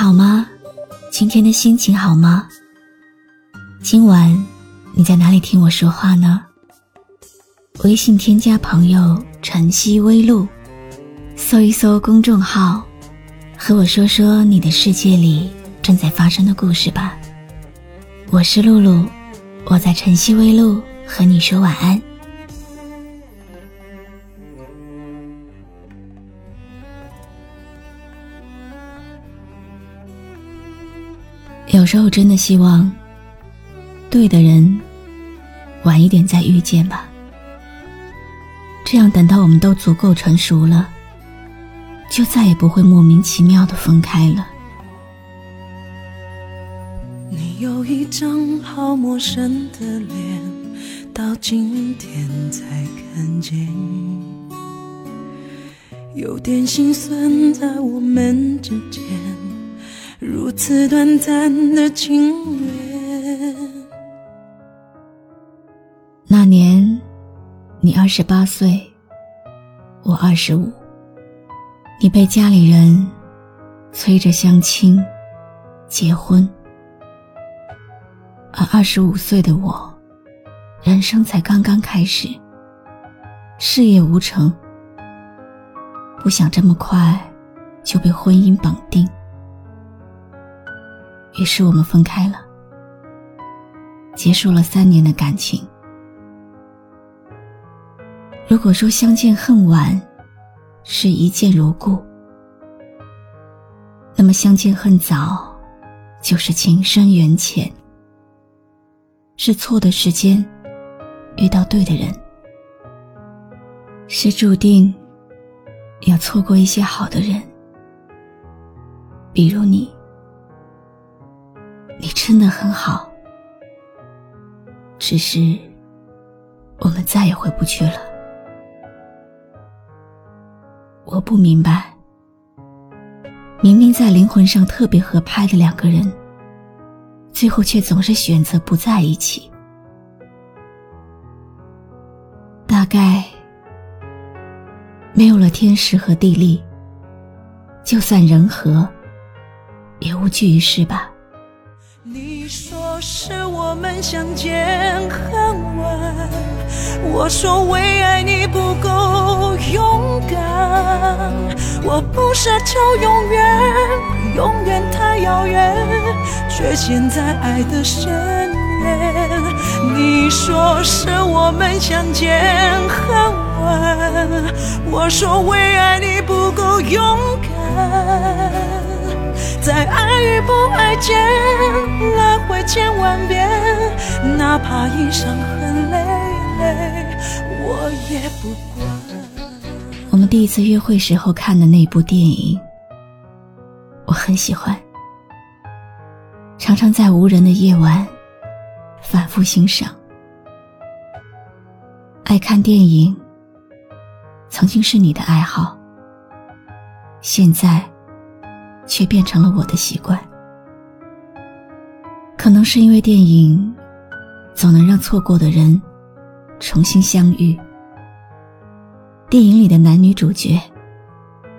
好吗？今天的心情好吗？今晚你在哪里听我说话呢？微信添加朋友“晨曦微露”，搜一搜公众号，和我说说你的世界里正在发生的故事吧。我是露露，我在晨曦微露和你说晚安。有时候真的希望，对的人晚一点再遇见吧。这样等到我们都足够成熟了，就再也不会莫名其妙的分开了。你有一张好陌生的脸，到今天才看见，有点心酸在我们之间。如此短暂的情缘。那年，你二十八岁，我二十五。你被家里人催着相亲、结婚，而二十五岁的我，人生才刚刚开始，事业无成，不想这么快就被婚姻绑定。于是我们分开了，结束了三年的感情。如果说相见恨晚是一见如故，那么相见恨早就是情深缘浅，是错的时间遇到对的人，是注定要错过一些好的人，比如你。你真的很好，只是我们再也回不去了。我不明白，明明在灵魂上特别合拍的两个人，最后却总是选择不在一起。大概没有了天时和地利，就算人和，也无济于事吧。你说是我们相见恨晚，我说为爱你不够勇敢。我不奢求永远，永远太遥远，却陷在爱的深渊。你说是我们相见恨晚，我说为爱你不够勇敢。在爱与不爱间来回千万遍，哪怕已伤痕累累，我也不管。我们第一次约会时候看的那部电影，我很喜欢，常常在无人的夜晚反复欣赏。爱看电影曾经是你的爱好，现在。却变成了我的习惯。可能是因为电影总能让错过的人重新相遇。电影里的男女主角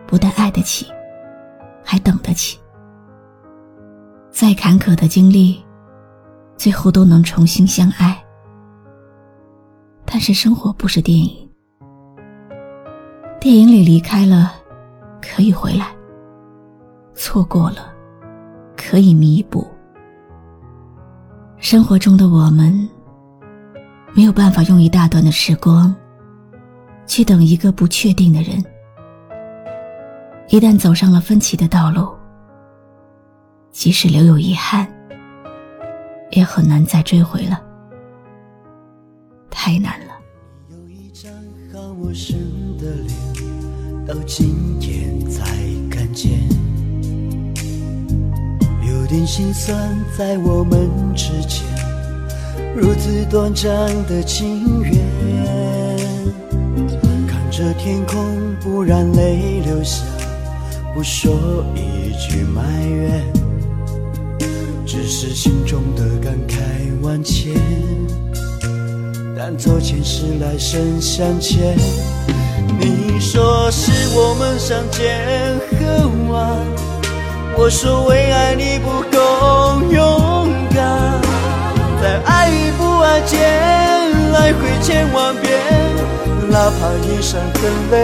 不但爱得起，还等得起。再坎坷的经历，最后都能重新相爱。但是生活不是电影，电影里离开了，可以回来。错过了，可以弥补。生活中的我们，没有办法用一大段的时光，去等一个不确定的人。一旦走上了分歧的道路，即使留有遗憾，也很难再追回了。太难了。有一张好陌生的脸，到今天才看见。点心酸在我们之间，如此短暂的情缘。看着天空，不让泪流下，不说一句埋怨，只是心中的感慨万千。但做前世来生相欠。你说是我们相见恨晚，我说为爱你不够勇敢，在爱与不爱间来回千万遍，哪怕一生很累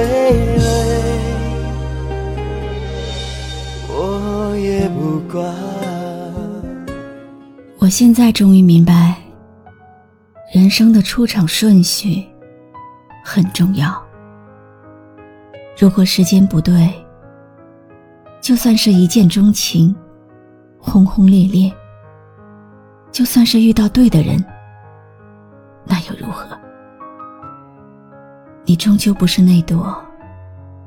累，我也不管。我现在终于明白，人生的出场顺序很重要。如果时间不对，就算是一见钟情，轰轰烈烈；就算是遇到对的人，那又如何？你终究不是那朵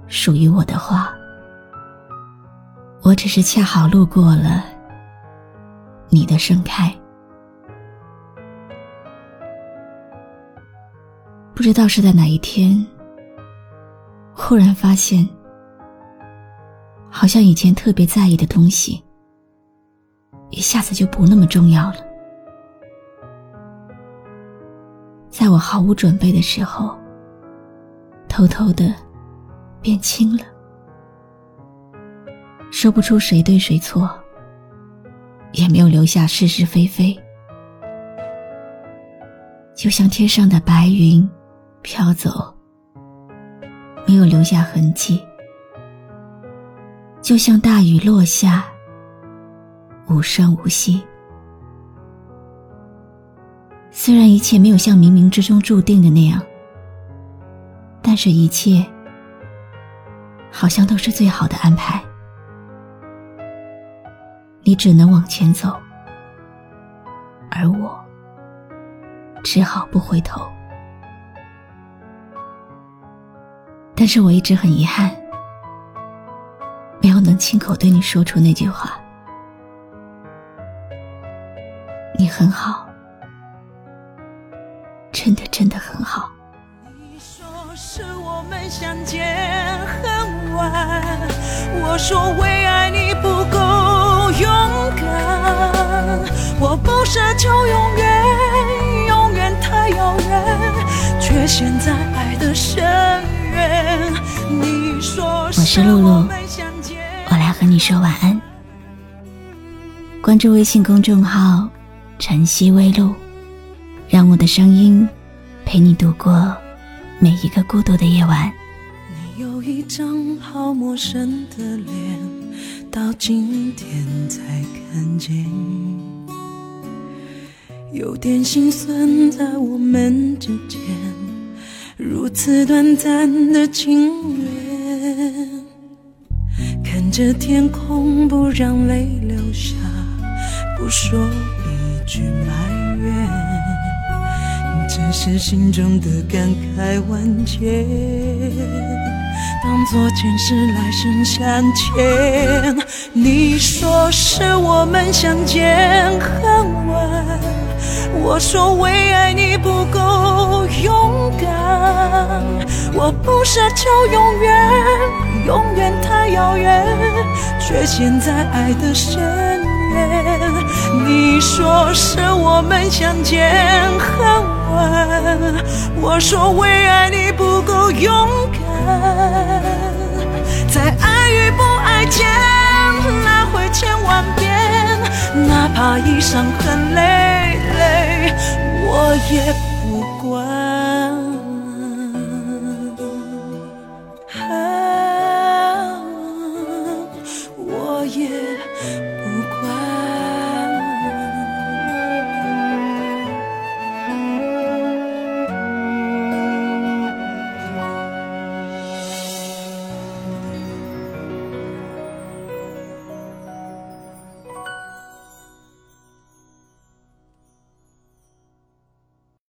属于我的花，我只是恰好路过了你的盛开。不知道是在哪一天。忽然发现，好像以前特别在意的东西，一下子就不那么重要了。在我毫无准备的时候，偷偷的变轻了。说不出谁对谁错，也没有留下是是非非，就像天上的白云飘走。没有留下痕迹，就像大雨落下，无声无息。虽然一切没有像冥冥之中注定的那样，但是一切好像都是最好的安排。你只能往前走，而我只好不回头。但是我一直很遗憾，亲口对你说出那句话。你很好，真的真的很好。你说是我们相见恨晚，我说为爱你不够勇敢，我不奢求永远，永远太遥远，却陷在爱的深。我是露露，我来和你说晚安。关注微信公众号“晨曦微露”，让我的声音陪你度过每一个孤独的夜晚。你有一张好陌生的脸，到今天才看见，有点心酸在我们之间。如此短暂的情缘，着天空，不让泪流下，不说一句埋怨，只是心中的感慨万千，当作前世来生相欠。你说是我们相见恨晚。我说为爱你不够勇敢，我不奢求永远，永远遥远，却陷在爱的深渊。你说是我们相见恨晚，我说为爱你不够勇敢，在爱与不爱间来回千万遍，哪怕已伤痕累累。我也不管。